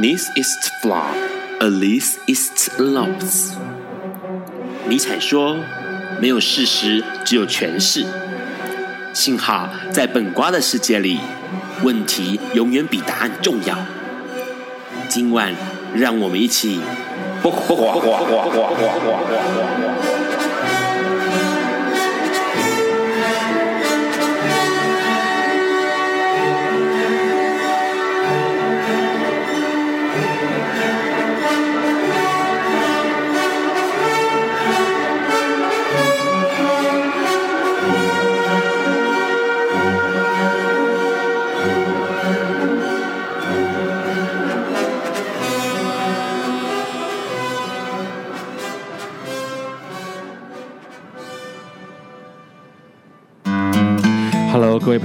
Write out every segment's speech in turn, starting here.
This is flaw, at least it's loss。尼采说：“没有事实，只有诠释。”幸好在本瓜的世界里，问题永远比答案重要。今晚，让我们一起。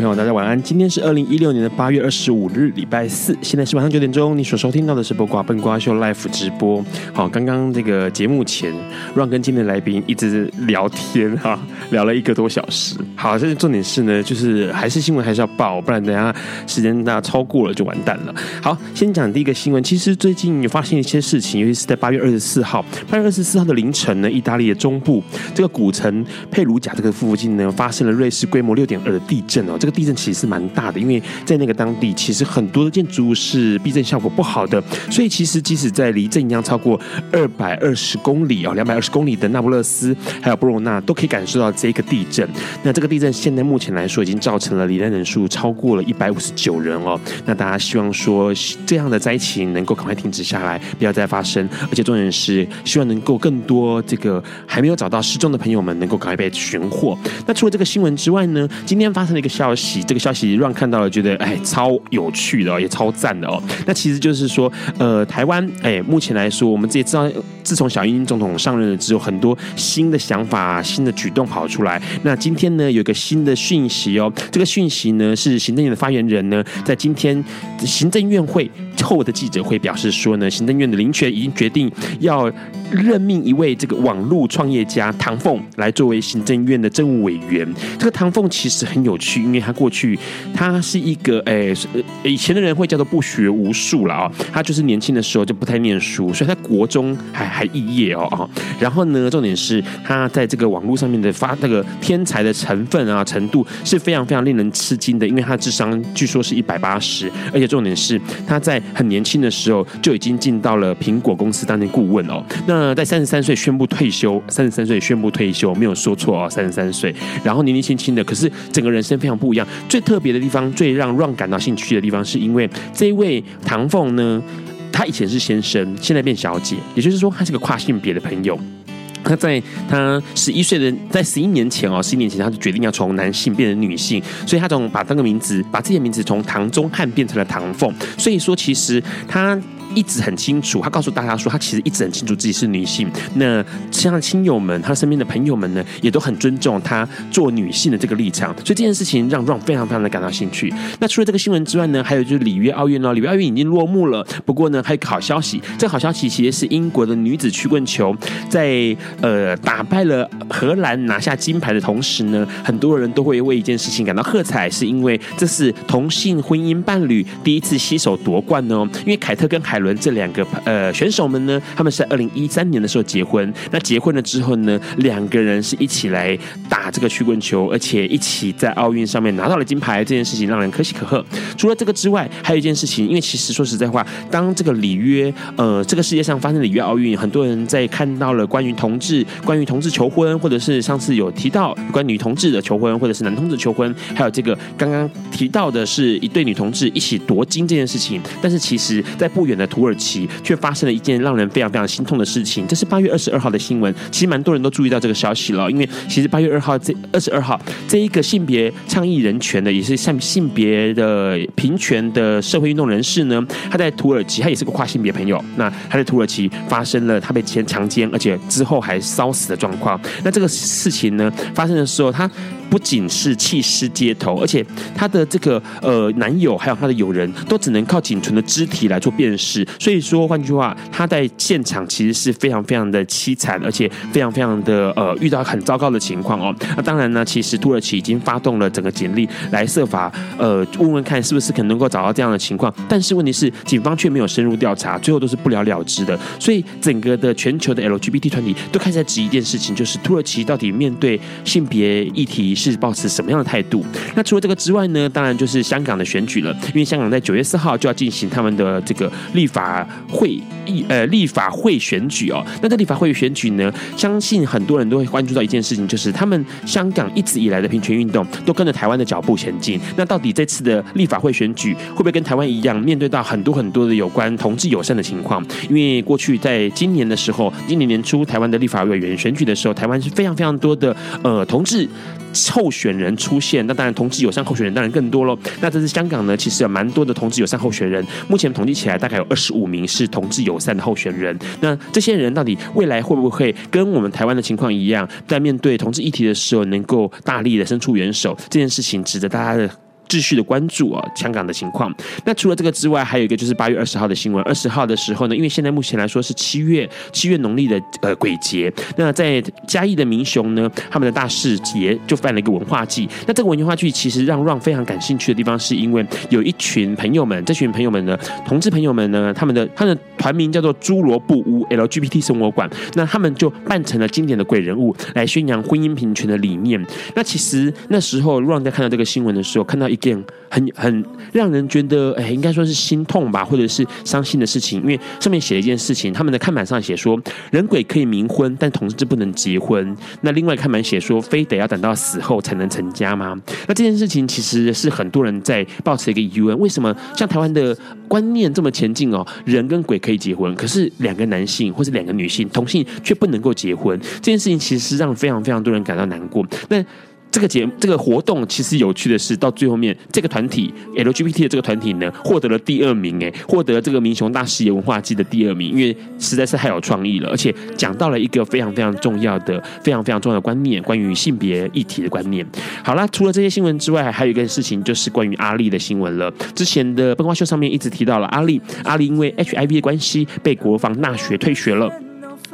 朋友，大家晚安。今天是二零一六年的八月二十五日，礼拜四，现在是晚上九点钟。你所收听到的是播瓜笨瓜秀 Live 直播。好，刚刚这个节目前，Ron 跟今天的来宾一直聊天哈，聊了一个多小时。好，这重点是呢，就是还是新闻还是要报，不然等下时间大家超过了就完蛋了。好，先讲第一个新闻。其实最近有发现一些事情，尤其是在八月二十四号，八月二十四号的凌晨呢，意大利的中部这个古城佩鲁贾这个附近呢，发生了瑞士规模六点二的地震哦。这个地震其实是蛮大的，因为在那个当地，其实很多的建筑物是避震效果不好的，所以其实即使在离震央超过二百二十公里哦，两百二十公里的那不勒斯还有波罗纳都可以感受到这个地震。那这个地震现在目前来说，已经造成了罹难人数超过了一百五十九人哦。那大家希望说这样的灾情能够赶快停止下来，不要再发生，而且重点是希望能够更多这个还没有找到失踪的朋友们能够赶快被寻获。那除了这个新闻之外呢，今天发生了一个消息，这个消息让看到了，觉得哎超有趣的哦，也超赞的哦。那其实就是说，呃，台湾哎，目前来说，我们这也知道，自从小英总统上任了之后，很多新的想法、新的举动跑出来。那今天呢，有一个新的讯息哦，这个讯息呢是行政院的发言人呢，在今天行政院会后的记者会表示说呢，行政院的林权已经决定要任命一位这个网络创业家唐凤来作为行政院的政务委员。这个唐凤其实很有趣，因为他过去他是一个诶，以前的人会叫做不学无术了啊，他就是年轻的时候就不太念书，所以他国中还还肄业哦啊。然后呢，重点是他在这个网络上面的发那个天才的成分啊程度是非常非常令人吃惊的，因为他智商据说是一百八十，而且重点是他在很年轻的时候就已经进到了苹果公司当年顾问哦。那在三十三岁宣布退休，三十三岁宣布退休，没有说错哦，三十三岁。然后年纪轻轻的，可是整个人生非常不一样。最特别的地方，最让 Ron 感到兴趣的地方，是因为这一位唐凤呢，他以前是先生，现在变小姐，也就是说，他是个跨性别的朋友。他在他十一岁的，在十一年前哦，十一年前他就决定要从男性变成女性，所以他从把这个名字，把自己的名字从唐中汉变成了唐凤。所以说，其实他。一直很清楚，他告诉大家说，他其实一直很清楚自己是女性。那像亲友们，他身边的朋友们呢，也都很尊重他做女性的这个立场。所以这件事情让 Ron 非常非常的感到兴趣。那除了这个新闻之外呢，还有就是里约奥运哦，里约奥运已经落幕了。不过呢，还有一个好消息，这个好消息其实是英国的女子曲棍球在呃打败了荷兰拿下金牌的同时呢，很多人都会为一件事情感到喝彩，是因为这是同性婚姻伴侣第一次携手夺冠哦。因为凯特跟海伦这两个呃选手们呢，他们是在二零一三年的时候结婚。那结婚了之后呢，两个人是一起来打这个曲棍球，而且一起在奥运上面拿到了金牌。这件事情让人可喜可贺。除了这个之外，还有一件事情，因为其实说实在话，当这个里约呃这个世界上发生的里约奥运，很多人在看到了关于同志、关于同志求婚，或者是上次有提到关于女同志的求婚，或者是男同志求婚，还有这个刚刚提到的是一对女同志一起夺金这件事情。但是其实，在不远的土耳其却发生了一件让人非常非常心痛的事情。这是八月二十二号的新闻，其实蛮多人都注意到这个消息了。因为其实八月二号这二十二号这一个性别倡议人权的，也是像性别的平权的社会运动人士呢，他在土耳其，他也是个跨性别朋友。那他在土耳其发生了他被强强奸，而且之后还烧死的状况。那这个事情呢发生的时候，他。不仅是弃尸街头，而且她的这个呃男友还有她的友人都只能靠仅存的肢体来做辨识。所以说，换句话，她在现场其实是非常非常的凄惨，而且非常非常的呃遇到很糟糕的情况哦。那当然呢，其实土耳其已经发动了整个警力来设法呃问问看是不是可能能够找到这样的情况，但是问题是警方却没有深入调查，最后都是不了了之的。所以整个的全球的 LGBT 团体都开始在质疑一件事情，就是土耳其到底面对性别议题是抱持什么样的态度？那除了这个之外呢，当然就是香港的选举了，因为香港在九月四号就要进行他们的这个立法会议呃立法会选举哦。那这立法会选举呢，相信很多人都会关注到一件事情，就是他们香港一直以来的平权运动都跟着台湾的脚步前进。那到底这次的立法会选举会不会跟台湾一样，面对到很多很多的有关同志友善的情况？因为过去在今年的时候，今年年初台湾的立法委员选举的时候，台湾是非常非常多的呃同志候选人出现。那当然，同志友善候选人当然更多喽。那这次香港呢，其实有蛮多的同志友善候选人，目前统计起来大概有二十五名是同志友善的候选人。那这些人到底未来会不会跟我们台湾的情况一样，在面对同志议题的时候，能够大力的伸出援手？这件事情值得大家的。继续的关注啊，香港的情况。那除了这个之外，还有一个就是八月二十号的新闻。二十号的时候呢，因为现在目前来说是七月，七月农历的呃鬼节。那在嘉义的民雄呢，他们的大士节就办了一个文化祭。那这个文化祭其实让 Ron 非常感兴趣的地方，是因为有一群朋友们，这群朋友们呢，同志朋友们呢，他们的他的团名叫做侏罗布屋 LGBT 生活馆。那他们就扮成了经典的鬼人物，来宣扬婚姻平权的理念。那其实那时候 Ron 在看到这个新闻的时候，看到一件很很让人觉得哎，应该说是心痛吧，或者是伤心的事情。因为上面写了一件事情，他们的看板上写说，人鬼可以冥婚，但同志不能结婚。那另外看板写说，非得要等到死后才能成家吗？那这件事情其实是很多人在抱持一个疑问：为什么像台湾的观念这么前进哦，人跟鬼可以结婚，可是两个男性或是两个女性同性却不能够结婚？这件事情其实是让非常非常多人感到难过。那这个节这个活动其实有趣的是，到最后面这个团体 LGBT 的这个团体呢，获得了第二名，哎，获得了这个民雄大视野文化祭的第二名，因为实在是太有创意了，而且讲到了一个非常非常重要的、非常非常重要的观念，关于性别议题的观念。好啦，除了这些新闻之外，还有一个事情就是关于阿丽的新闻了。之前的笨瓜秀上面一直提到了阿丽，阿丽因为 HIV 的关系被国防大学退学了。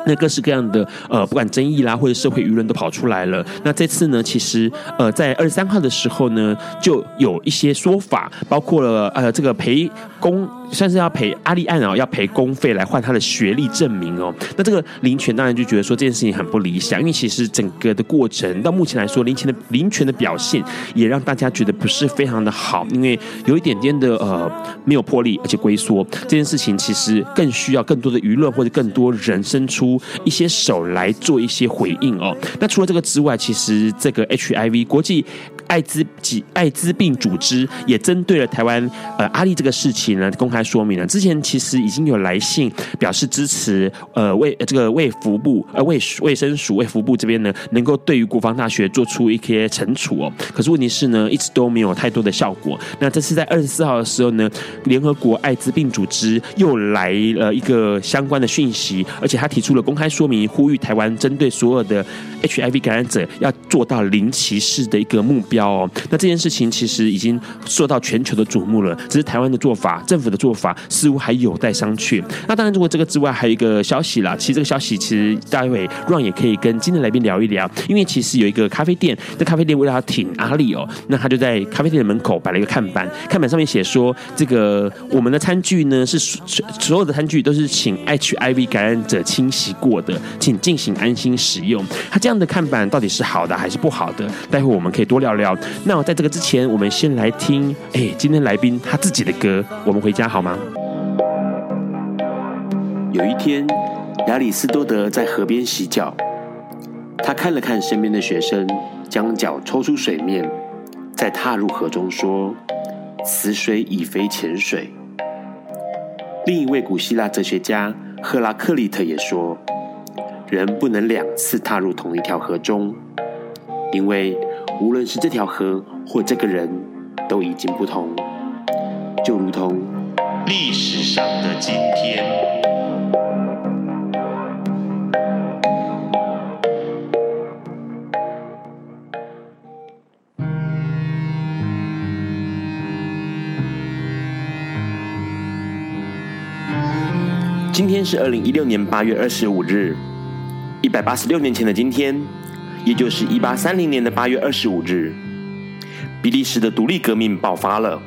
那各式各样的呃，不管争议啦，或者社会舆论都跑出来了。那这次呢，其实呃，在二十三号的时候呢，就有一些说法，包括了呃，这个赔公。算是要赔阿丽安哦，要赔公费来换他的学历证明哦。那这个林权当然就觉得说这件事情很不理想，因为其实整个的过程到目前来说，林权的林权的表现也让大家觉得不是非常的好，因为有一点点的呃没有魄力，而且龟缩。这件事情其实更需要更多的舆论或者更多人伸出一些手来做一些回应哦。那除了这个之外，其实这个 HIV 国际艾滋及艾滋病组织也针对了台湾呃阿丽这个事情呢公开。说明了，之前其实已经有来信表示支持，呃，卫这个卫福部呃卫卫生署卫福部这边呢，能够对于国防大学做出一些惩处哦。可是问题是呢，一直都没有太多的效果。那这次在二十四号的时候呢，联合国艾滋病组织又来了一个相关的讯息，而且他提出了公开说明，呼吁台湾针对所有的 HIV 感染者要做到零歧视的一个目标哦。那这件事情其实已经受到全球的瞩目了，只是台湾的做法，政府的做法。似乎还有待商榷。那当然，如果这个之外还有一个消息啦，其实这个消息其实待会 Ron 也可以跟今天来宾聊一聊，因为其实有一个咖啡店，这咖啡店为了要挺阿丽哦，那他就在咖啡店的门口摆了一个看板，看板上面写说：“这个我们的餐具呢是所所有的餐具都是请 HIV 感染者清洗过的，请进行安心使用。”他这样的看板到底是好的还是不好的？待会我们可以多聊聊。那我在这个之前，我们先来听哎，今天来宾他自己的歌，我们回家好。吗？有一天，亚里斯多德在河边洗脚，他看了看身边的学生，将脚抽出水面，再踏入河中，说：“此水已非浅水。”另一位古希腊哲学家赫拉克利特也说：“人不能两次踏入同一条河中，因为无论是这条河或这个人，都已经不同，就如同。”历史上的今天，今天是二零一六年八月二十五日，一百八十六年前的今天，也就是一八三零年的八月二十五日，比利时的独立革命爆发了。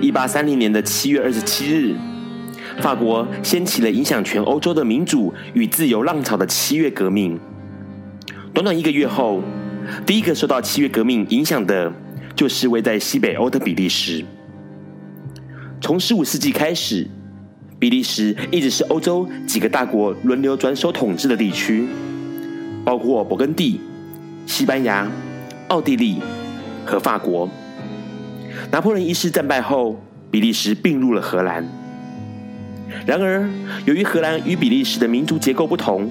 一八三零年的七月二十七日，法国掀起了影响全欧洲的民主与自由浪潮的七月革命。短短一个月后，第一个受到七月革命影响的，就是位在西北欧的比利时。从十五世纪开始，比利时一直是欧洲几个大国轮流转手统治的地区，包括勃艮第、西班牙、奥地利和法国。拿破仑一世战败后，比利时并入了荷兰。然而，由于荷兰与比利时的民族结构不同，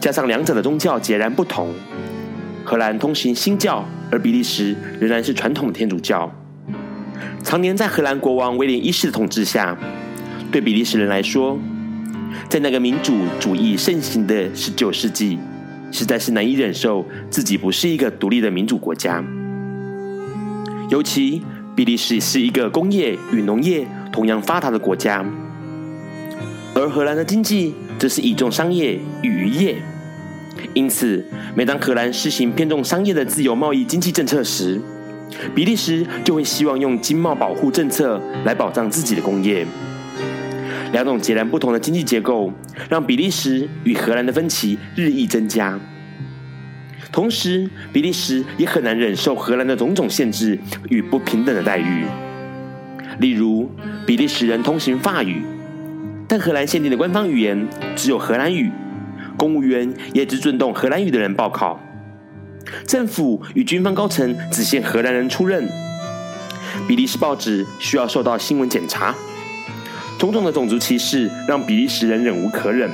加上两者的宗教截然不同，荷兰通行新教，而比利时仍然是传统天主教。常年在荷兰国王威廉一世的统治下。对比利时人来说，在那个民主主义盛行的十九世纪，实在是难以忍受自己不是一个独立的民主国家。尤其比利时是一个工业与农业同样发达的国家，而荷兰的经济则是倚重商业与渔业。因此，每当荷兰实行偏重商业的自由贸易经济政策时，比利时就会希望用经贸保护政策来保障自己的工业。两种截然不同的经济结构，让比利时与荷兰的分歧日益增加。同时，比利时也很难忍受荷兰的种种限制与不平等的待遇。例如，比利时人通行法语，但荷兰限定的官方语言只有荷兰语，公务员也只准动荷兰语的人报考，政府与军方高层只限荷兰人出任，比利时报纸需要受到新闻检查。种种的种族歧视让比利时人忍无可忍。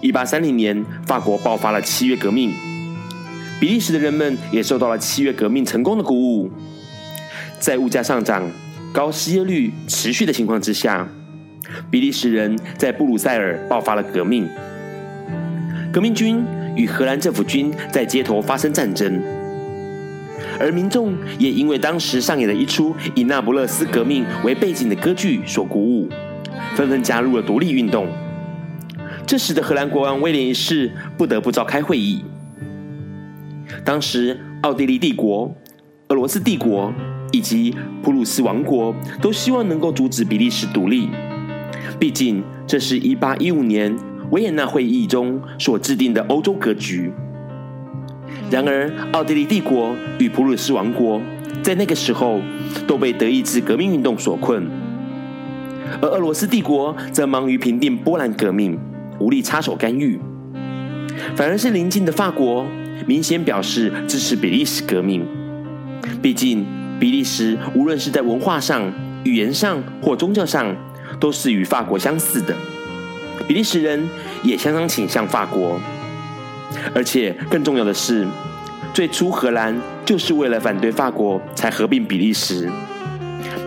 一八三零年，法国爆发了七月革命，比利时的人们也受到了七月革命成功的鼓舞。在物价上涨、高失业率持续的情况之下，比利时人在布鲁塞尔爆发了革命。革命军与荷兰政府军在街头发生战争。而民众也因为当时上演的一出以那不勒斯革命为背景的歌剧所鼓舞，纷纷加入了独立运动。这使得荷兰国王威廉一世不得不召开会议。当时，奥地利帝国、俄罗斯帝国以及普鲁士王国都希望能够阻止比利时独立，毕竟这是一八一五年维也纳会议中所制定的欧洲格局。然而，奥地利帝国与普鲁士王国在那个时候都被德意志革命运动所困，而俄罗斯帝国则忙于平定波兰革命，无力插手干预。反而是邻近的法国明显表示支持比利时革命。毕竟，比利时无论是在文化上、语言上或宗教上，都是与法国相似的。比利时人也相当倾向法国。而且更重要的是，最初荷兰就是为了反对法国才合并比利时。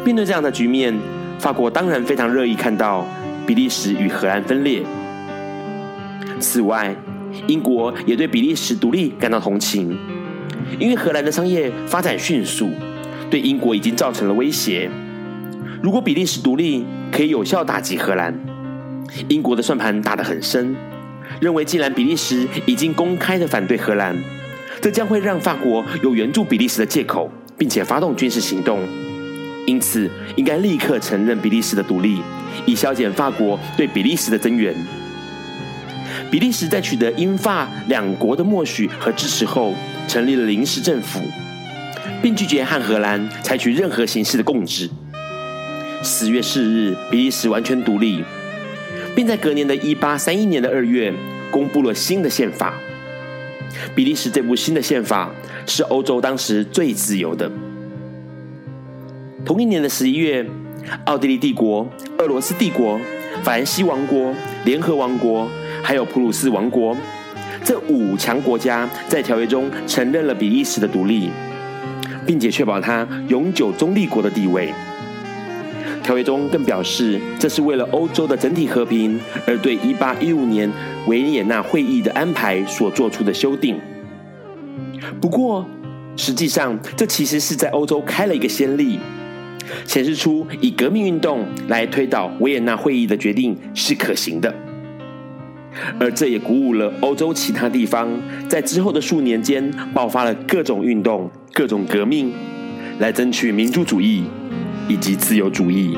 面对这样的局面，法国当然非常乐意看到比利时与荷兰分裂。此外，英国也对比利时独立感到同情，因为荷兰的商业发展迅速，对英国已经造成了威胁。如果比利时独立，可以有效打击荷兰。英国的算盘打得很深。认为，既然比利时已经公开的反对荷兰，这将会让法国有援助比利时的借口，并且发动军事行动。因此，应该立刻承认比利时的独立，以消减法国对比利时的增援。比利时在取得英法两国的默许和支持后，成立了临时政府，并拒绝和荷兰采取任何形式的共治。十月四日，比利时完全独立。并在隔年的一八三一年的二月公布了新的宪法。比利时这部新的宪法是欧洲当时最自由的。同一年的十一月，奥地利帝国、俄罗斯帝国、法兰西王国、联合王国，还有普鲁士王国这五强国家在条约中承认了比利时的独立，并且确保它永久中立国的地位。条约中更表示，这是为了欧洲的整体和平而对1815年维也纳会议的安排所做出的修订。不过，实际上这其实是在欧洲开了一个先例，显示出以革命运动来推倒维也纳会议的决定是可行的。而这也鼓舞了欧洲其他地方，在之后的数年间爆发了各种运动、各种革命，来争取民主主义以及自由主义。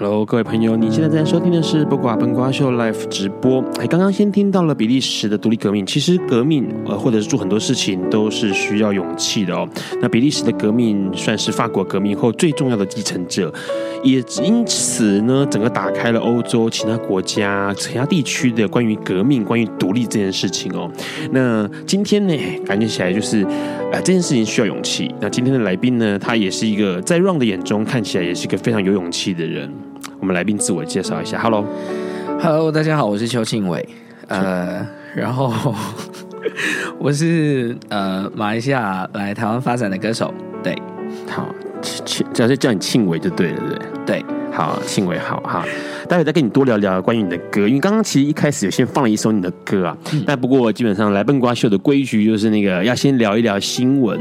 ？Hello，各位朋友，你现在在收听的是《不挂笨瓜秀》Live 直播。哎，刚刚先听到了比利时的独立革命。其实革命，呃，或者是做很多事情，都是需要勇气的哦。那比利时的革命算是法国革命后最重要的继承者，也因此呢，整个打开了欧洲其他国家、其他地区的关于革命、关于独立这件事情哦。那今天呢，感觉起来就是，呃，这件事情需要勇气。那今天的来宾呢，他也是一个在 Ron 的眼中看起来也是一个非常有勇气的人。我们来宾自我介绍一下，Hello，Hello，大家好，我是邱庆伟，呃，然后 我是呃马来西亚来台湾发展的歌手，对，好，庆，叫就叫你庆伟就对了，对，对，好，幸伟，好哈。待会再跟你多聊聊关于你的歌，因为刚刚其实一开始有先放了一首你的歌啊，嗯、但不过基本上来笨瓜秀的规矩就是那个要先聊一聊新闻，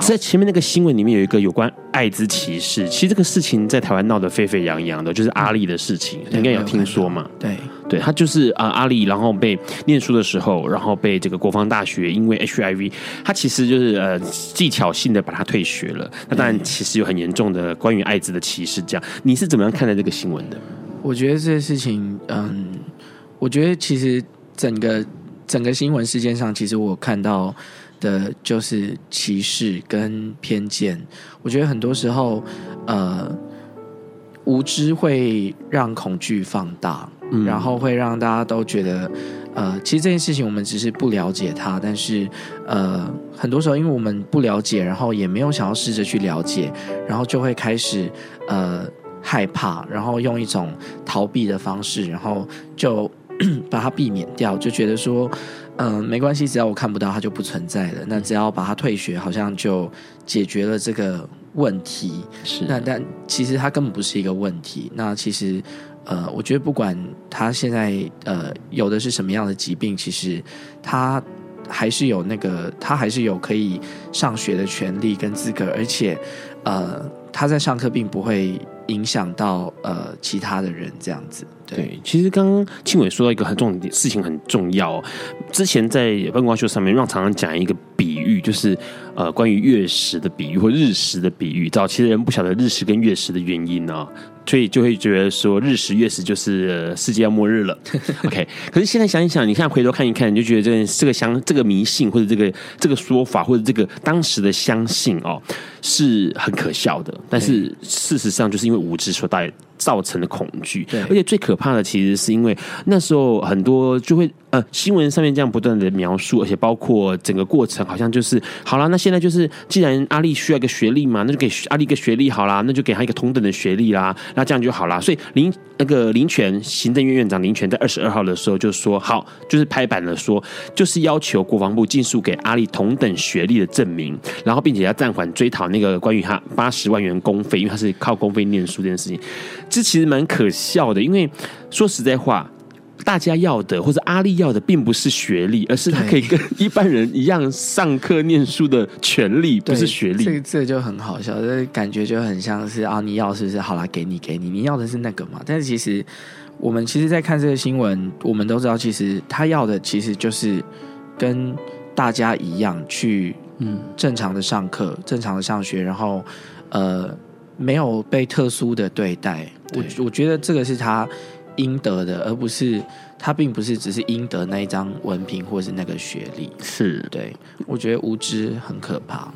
在前面那个新闻里面有一个有关艾滋歧视，其实这个事情在台湾闹得沸沸扬扬的，就是阿丽的事情，嗯、应该有听说嘛？对对，他就是啊阿里，然后被念书的时候，然后被这个国防大学因为 HIV，他其实就是呃技巧性的把他退学了，那当然其实有很严重的关于艾滋的歧视，这样你是怎么样看待这个新闻的？我觉得这个事情，嗯，我觉得其实整个整个新闻事件上，其实我看到的就是歧视跟偏见。我觉得很多时候，呃，无知会让恐惧放大，嗯，然后会让大家都觉得，呃，其实这件事情我们只是不了解它，但是，呃，很多时候因为我们不了解，然后也没有想要试着去了解，然后就会开始，呃。害怕，然后用一种逃避的方式，然后就 把它避免掉，就觉得说，嗯、呃，没关系，只要我看不到，它就不存在了。那只要把它退学，好像就解决了这个问题。是，那但其实它根本不是一个问题。那其实，呃，我觉得不管他现在呃有的是什么样的疾病，其实他还是有那个，他还是有可以上学的权利跟资格，而且，呃，他在上课并不会。影响到呃其他的人这样子，对，其实刚刚庆伟说到一个很重点事情很重要，之前在笨瓜秀上面让常常讲一个比喻，就是呃关于月食的比喻或日食的比喻，早期的人不晓得日食跟月食的原因呢，所以就会觉得说日食月食就是世界要末日了，OK。可是现在想一想，你看回头看一看，你就觉得这个这个相这个迷信或者这个这个说法或者这个当时的相信哦是很可笑的。但是事实上就是因为无知所带造成的恐惧，对。而且最可怕的其实是因为那时候很多就会呃新闻上面这样不断的描述，而且包括整个过程好像就是好了，那现在就是既然阿丽需要一个学历嘛，那就给阿丽一个学历好啦，那就给他一个同等的学历啦。那这样就好啦，所以林那个林权行政院院长林权在二十二号的时候就说好，就是拍板了说，就是要求国防部尽速给阿丽同等学历的证明，然后并且要暂缓追讨那个关于他八十万元公费，因为他是靠公费念书这件事情，这其实蛮可笑的，因为说实在话。大家要的或者阿丽要的，并不是学历，而是他可以跟一般人一样上课念书的权利，不是学历。这个这就很好笑，这感觉就很像是啊，你要是不是好啦，给你给你，你要的是那个嘛？但是其实我们其实，在看这个新闻，我们都知道，其实他要的其实就是跟大家一样去嗯正常的上课，正常的上学，然后呃没有被特殊的对待。我我觉得这个是他应得的，而不是他并不是只是应得那一张文凭或是那个学历。是对，我觉得无知很可怕。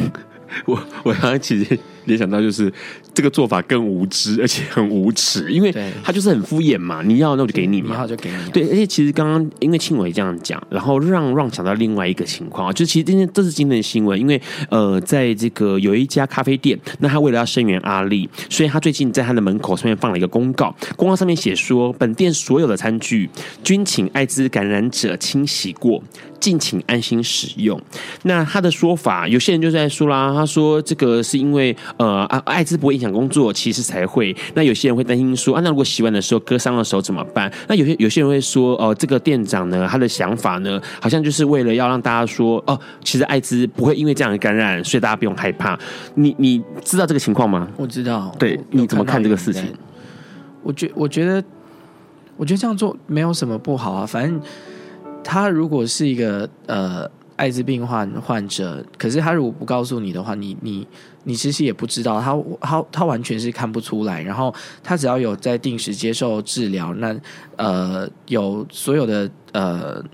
我我刚刚其实联想到就是这个做法更无知，而且很无耻，因为他就是很敷衍嘛。你要那我就给你嘛，你要就给你。对，而且其实刚刚因为庆伟这样讲，然后让让想到另外一个情况啊，就其实今天这是今天的新闻，因为呃，在这个有一家咖啡店，那他为了要声援阿力，所以他最近在他的门口上面放了一个公告，公告上面写说，本店所有的餐具均请艾滋感染者清洗过。敬请安心使用。那他的说法，有些人就在说啦，他说这个是因为呃啊，艾滋不会影响工作，其实才会。那有些人会担心说，啊，那如果洗碗的时候割伤了手怎么办？那有些有些人会说，哦、呃，这个店长呢，他的想法呢，好像就是为了要让大家说，哦，其实艾滋不会因为这样的感染，所以大家不用害怕。你你知道这个情况吗？我知道。对，你怎么看这个事情？我觉我觉得，我觉得这样做没有什么不好啊，反正。他如果是一个呃艾滋病患患者，可是他如果不告诉你的话，你你你其实也不知道，他他他完全是看不出来。然后他只要有在定时接受治疗，那呃有所有的呃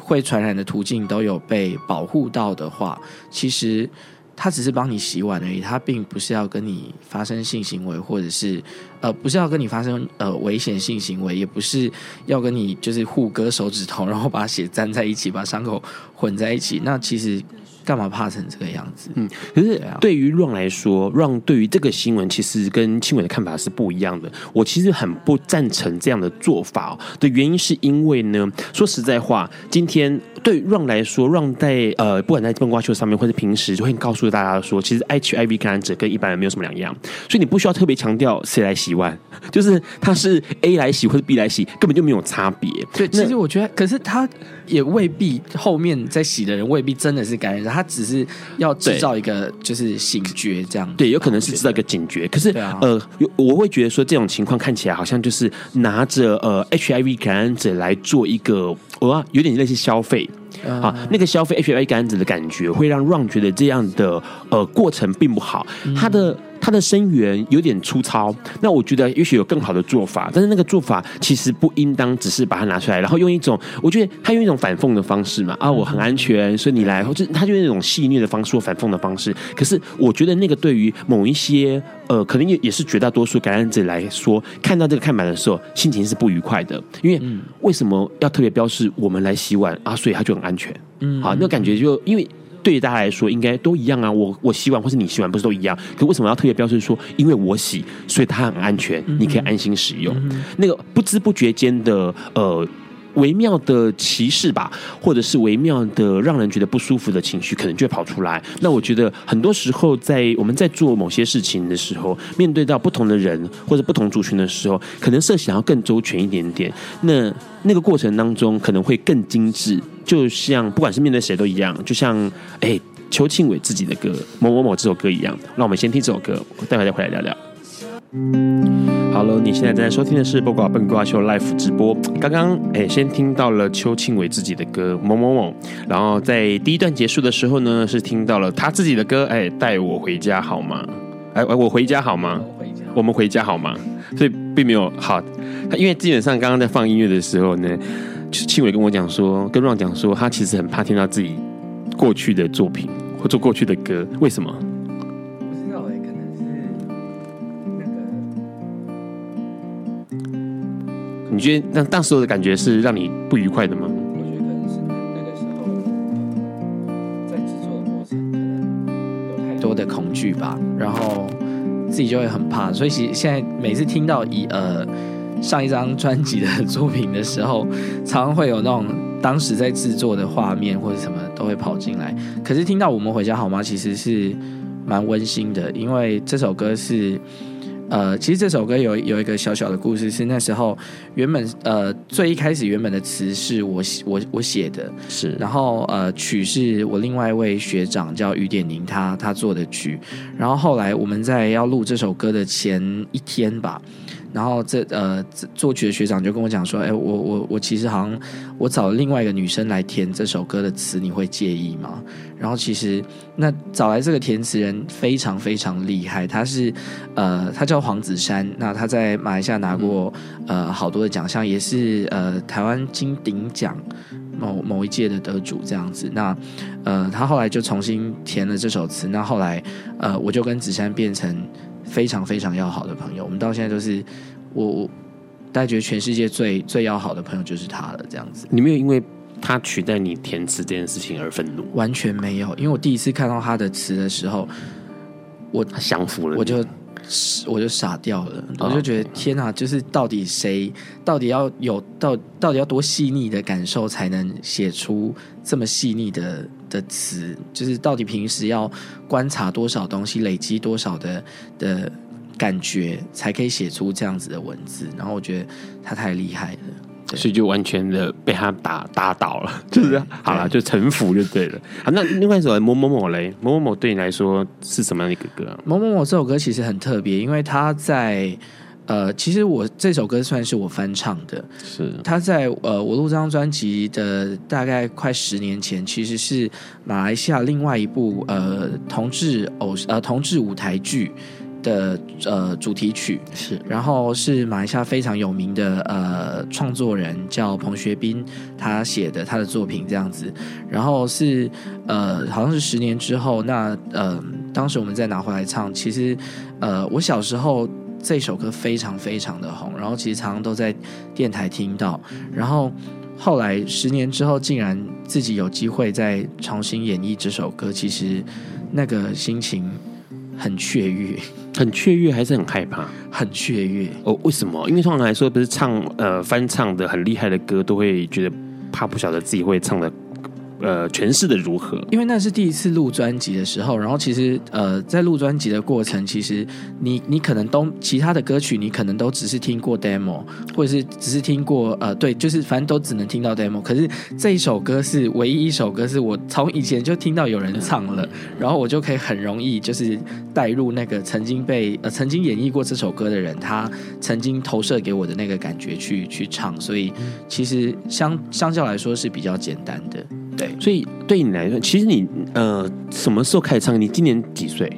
会传染的途径都有被保护到的话，其实。他只是帮你洗碗而已，他并不是要跟你发生性行为，或者是呃，不是要跟你发生呃危险性行为，也不是要跟你就是互割手指头，然后把血粘在一起，把伤口混在一起。那其实。干嘛怕成这个样子？嗯，可是对于 Ron 来说，Ron 对于这个新闻其实跟亲伟的看法是不一样的。我其实很不赞成这样的做法的原因，是因为呢，说实在话，今天对 Ron 来说，Ron 在呃，不管在笨瓜秀上面，或者平时，就会告诉大家说，其实 HIV 感染者跟一般人没有什么两样，所以你不需要特别强调谁来洗碗，就是他是 A 来洗或者 B 来洗，根本就没有差别。对，其实我觉得，可是他也未必后面在洗的人未必真的是感染者。他只是要制造一个就是警觉这样，对，有可能是制造一个警觉。可是、啊、呃，我会觉得说这种情况看起来好像就是拿着呃 HIV 感染者来做一个，哦，有点类似消费。啊，那个消费 HIV 感染者的感觉，会让 Ron 觉得这样的呃过程并不好。他的他的声源有点粗糙，那我觉得也许有更好的做法。但是那个做法其实不应当只是把它拿出来，然后用一种我觉得他用一种反讽的方式嘛啊，我很安全，所以你来，或者他就用那种戏谑的方式或反讽的方式。可是我觉得那个对于某一些呃，可能也也是绝大多数感染者来说，看到这个看板的时候，心情是不愉快的。因为为什么要特别标示我们来洗碗啊？所以他就很安全。嗯，好，那感觉就因为。对于大家来说，应该都一样啊。我我洗碗或是你洗碗，不是都一样？可为什么要特别标示说，因为我洗，所以它很安全，你可以安心使用？嗯、那个不知不觉间的呃微妙的歧视吧，或者是微妙的让人觉得不舒服的情绪，可能就会跑出来。那我觉得很多时候，在我们在做某些事情的时候，面对到不同的人或者不同族群的时候，可能设想要更周全一点点。那那个过程当中，可能会更精致。就像不管是面对谁都一样，就像哎邱庆伟自己的歌《某某某》这首歌一样，让我们先听这首歌，待会再回来聊聊。好了，你现在正在收听的是《笨瓜笨瓜秀》Live 直播。刚刚哎，先听到了邱庆伟自己的歌《某某某》，然后在第一段结束的时候呢，是听到了他自己的歌，哎，带我回家好吗？哎，我回家好吗？我们回家好吗？所以并没有好，他因为基本上刚刚在放音乐的时候呢。庆伟跟我讲说，跟 Ron 讲说，他其实很怕听到自己过去的作品或做过去的歌，为什么？你觉得那当时的感觉是让你不愉快的吗？我觉得可能是那个时候在制作的过程，可能有太多的恐惧吧，然后自己就会很怕，所以其实现在每次听到一呃。上一张专辑的作品的时候，常常会有那种当时在制作的画面或者什么都会跑进来。可是听到我们回家好吗？其实是蛮温馨的，因为这首歌是呃，其实这首歌有有一个小小的故事，是那时候原本呃最一开始原本的词是我我我写的，是，然后呃曲是我另外一位学长叫于点宁他他做的曲，然后后来我们在要录这首歌的前一天吧。然后这呃作曲的学长就跟我讲说，哎，我我我其实好像我找了另外一个女生来填这首歌的词，你会介意吗？然后其实那找来这个填词人非常非常厉害，他是呃他叫黄子珊，那他在马来西亚拿过、嗯、呃好多的奖项，也是呃台湾金鼎奖某某一届的得主这样子。那呃他后来就重新填了这首词，那后来呃我就跟子珊变成非常非常要好的朋友，我们到现在都是我我大家觉得全世界最最要好的朋友就是他了这样子。你没有因为他取代你填词这件事情而愤怒？完全没有，因为我第一次看到他的词的时候，我降服了，我就我就傻掉了，哦、我就觉得天哪，就是到底谁，到底要有到到底要多细腻的感受才能写出这么细腻的的词？就是到底平时要观察多少东西，累积多少的的感觉，才可以写出这样子的文字？然后我觉得他太厉害了。所以就完全的被他打打倒了，就是好了，就臣服就对了。好，那另外一首某某某嘞，某某某对你来说是什么样的一个歌啊？某某某这首歌其实很特别，因为他在呃，其实我这首歌算是我翻唱的，是他在呃，我录这张专辑的大概快十年前，其实是马来西亚另外一部呃同志偶呃同志舞台剧。的呃主题曲是，然后是马来西亚非常有名的呃创作人叫彭学斌，他写的他的作品这样子，然后是呃好像是十年之后，那呃当时我们再拿回来唱，其实呃我小时候这首歌非常非常的红，然后其实常常都在电台听到，然后后来十年之后竟然自己有机会再重新演绎这首歌，其实那个心情很雀跃。很雀跃还是很害怕？很雀跃哦。为什么？因为通常来说，不是唱呃翻唱的很厉害的歌，都会觉得怕不晓得自己会唱的。呃，诠释的如何？因为那是第一次录专辑的时候，然后其实呃，在录专辑的过程，其实你你可能都其他的歌曲，你可能都只是听过 demo，或者是只是听过呃，对，就是反正都只能听到 demo。可是这一首歌是唯一一首歌，是我从以前就听到有人唱了，然后我就可以很容易就是带入那个曾经被呃曾经演绎过这首歌的人，他曾经投射给我的那个感觉去去唱，所以其实相相较来说是比较简单的。对，所以对你来说，其实你呃什么时候开始唱？你今年几岁？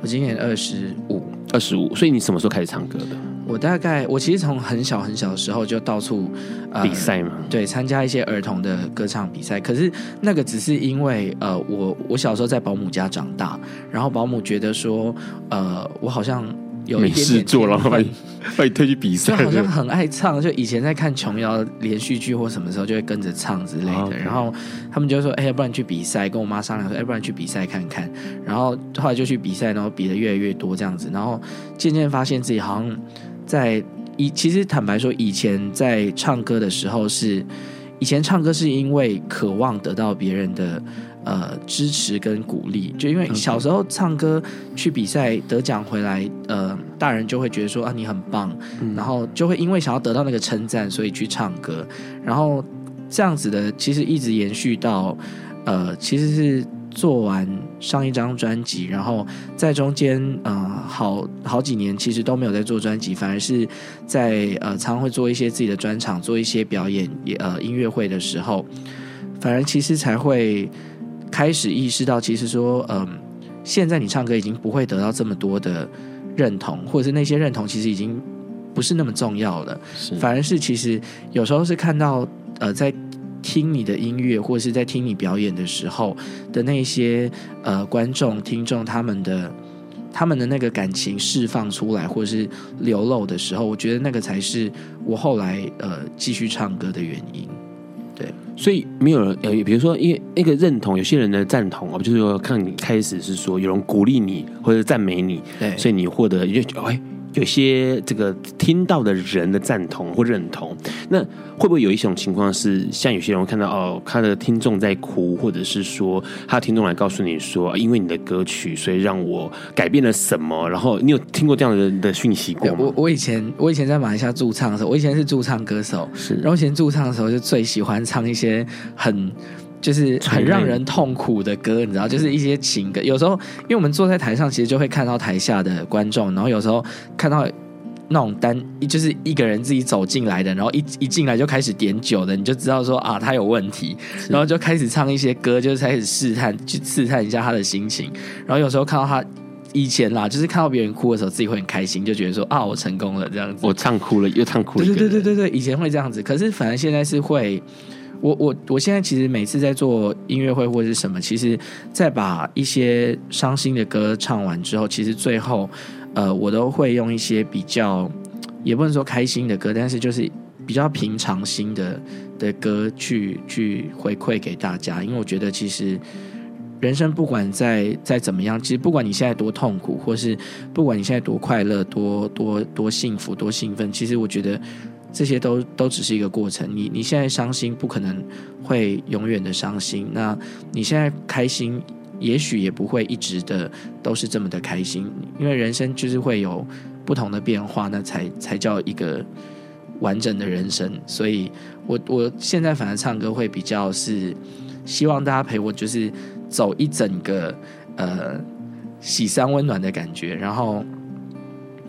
我今年二十五，二十五。所以你什么时候开始唱歌的？我大概我其实从很小很小的时候就到处、呃、比赛嘛，对，参加一些儿童的歌唱比赛。可是那个只是因为呃，我我小时候在保姆家长大，然后保姆觉得说呃，我好像。有事做，然后把你把你推去比赛，就好像很爱唱。就以前在看琼瑶连续剧或什么时候，就会跟着唱之类的。Okay. 然后他们就说：“哎、欸，要不然去比赛。”跟我妈商量说：“哎、欸、不然去比赛看看。”然后后来就去比赛，然后比的越来越多这样子。然后渐渐发现自己好像在以其实坦白说，以前在唱歌的时候是以前唱歌是因为渴望得到别人的。呃，支持跟鼓励，就因为小时候唱歌去比赛得奖回来，呃，大人就会觉得说啊，你很棒，嗯，然后就会因为想要得到那个称赞，所以去唱歌，然后这样子的其实一直延续到呃，其实是做完上一张专辑，然后在中间呃好好几年其实都没有在做专辑，反而是在呃常常会做一些自己的专场，做一些表演也呃音乐会的时候，反而其实才会。开始意识到，其实说，嗯，现在你唱歌已经不会得到这么多的认同，或者是那些认同其实已经不是那么重要了。反而是其实有时候是看到，呃，在听你的音乐或者是在听你表演的时候的那些呃观众听众他们的他们的那个感情释放出来或者是流露的时候，我觉得那个才是我后来呃继续唱歌的原因。对，所以没有人呃，比如说，因为那个认同，有些人的赞同哦，就是说，看你开始是说有人鼓励你或者赞美你，对，所以你获得就哎。有些这个听到的人的赞同或认同，那会不会有一种情况是，像有些人会看到哦，他的听众在哭，或者是说他的听众来告诉你说，因为你的歌曲，所以让我改变了什么？然后你有听过这样的的讯息过吗？我我以前我以前在马来西亚驻唱的时候，我以前是驻唱歌手，是，然后以前驻唱的时候就最喜欢唱一些很。就是很让人痛苦的歌，你知道，就是一些情歌。有时候，因为我们坐在台上，其实就会看到台下的观众，然后有时候看到那种单，就是一个人自己走进来的，然后一一进来就开始点酒的，你就知道说啊，他有问题，然后就开始唱一些歌，就是开始试探，去试探一下他的心情。然后有时候看到他以前啦，就是看到别人哭的时候，自己会很开心，就觉得说啊，我成功了这样子。我唱哭了，又唱哭了。对对对对对，以前会这样子，可是反而现在是会，我我我现在其实每次在做音乐会或者是什么，其实在把一些伤心的歌唱完之后，其实最后。呃，我都会用一些比较，也不能说开心的歌，但是就是比较平常心的的歌去去回馈给大家，因为我觉得其实人生不管再再怎么样，其实不管你现在多痛苦，或是不管你现在多快乐、多多多幸福、多兴奋，其实我觉得这些都都只是一个过程。你你现在伤心，不可能会永远的伤心。那你现在开心。也许也不会一直的都是这么的开心，因为人生就是会有不同的变化，那才才叫一个完整的人生。所以我我现在反而唱歌会比较是希望大家陪我，就是走一整个呃喜丧温暖的感觉，然后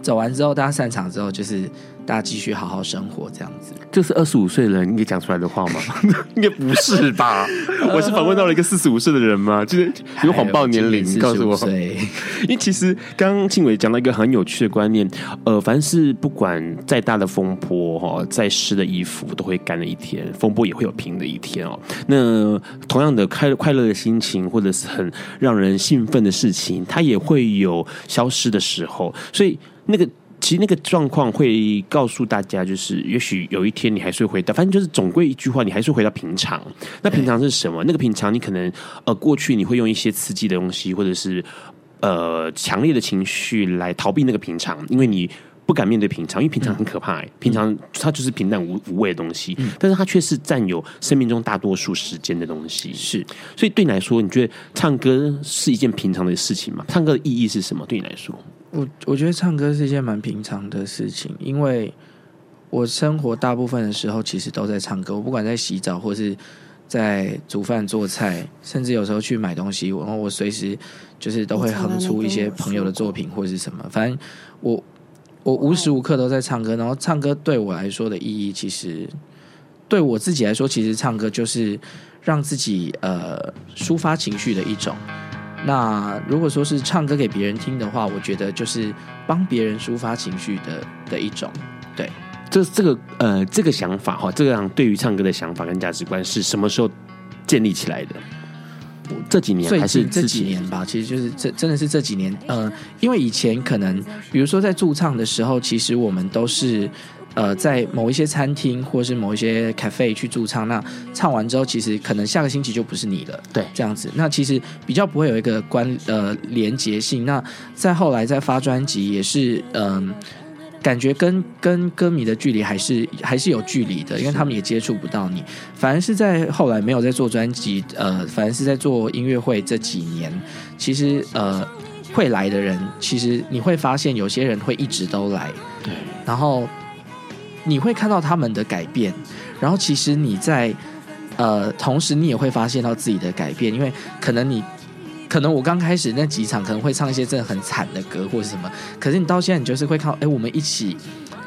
走完之后，大家散场之后就是。大家继续好好生活，这样子。这是二十五岁的人应该讲出来的话吗？应该不是吧？我是访问到了一个四十五岁的人吗？就是有谎报年龄，告诉我。因为其实刚刚庆伟讲到一个很有趣的观念，呃，凡是不管再大的风波哈，再湿的衣服都会干的一天，风波也会有平的一天哦。那同样的快快乐的心情，或者是很让人兴奋的事情，它也会有消失的时候。所以那个。其实那个状况会告诉大家，就是也许有一天你还是会回到，反正就是总归一句话，你还是会回到平常。那平常是什么？那个平常，你可能呃过去你会用一些刺激的东西，或者是呃强烈的情绪来逃避那个平常，因为你不敢面对平常，因为平常很可怕，欸。平常它就是平淡无无味的东西，但是它却是占有生命中大多数时间的东西。是，所以对你来说，你觉得唱歌是一件平常的事情吗？唱歌的意义是什么？对你来说？我我觉得唱歌是一件蛮平常的事情，因为我生活大部分的时候其实都在唱歌。我不管在洗澡，或是在煮饭做菜，甚至有时候去买东西，然后我随时就是都会哼出一些朋友的作品或是什么。反正我我无时无刻都在唱歌，然后唱歌对我来说的意义，其实对我自己来说，其实唱歌就是让自己呃抒发情绪的一种。那如果说是唱歌给别人听的话，我觉得就是帮别人抒发情绪的的一种。对，这这个呃这个想法哈，这样对于唱歌的想法跟价值观是什么时候建立起来的？这几年还是这几年吧？其实就是这真的是这几年。呃，因为以前可能比如说在驻唱的时候，其实我们都是。呃，在某一些餐厅或是某一些 cafe 去驻唱，那唱完之后，其实可能下个星期就不是你了。对，这样子，那其实比较不会有一个关呃连结性。那再后来再发专辑，也是嗯、呃，感觉跟跟歌迷的距离还是还是有距离的，因为他们也接触不到你。反而是在后来没有在做专辑，呃，反而是在做音乐会这几年，其实呃会来的人，其实你会发现有些人会一直都来。对，然后。你会看到他们的改变，然后其实你在呃，同时你也会发现到自己的改变，因为可能你可能我刚开始那几场可能会唱一些真的很惨的歌或者什么，可是你到现在你就是会看到，哎，我们一起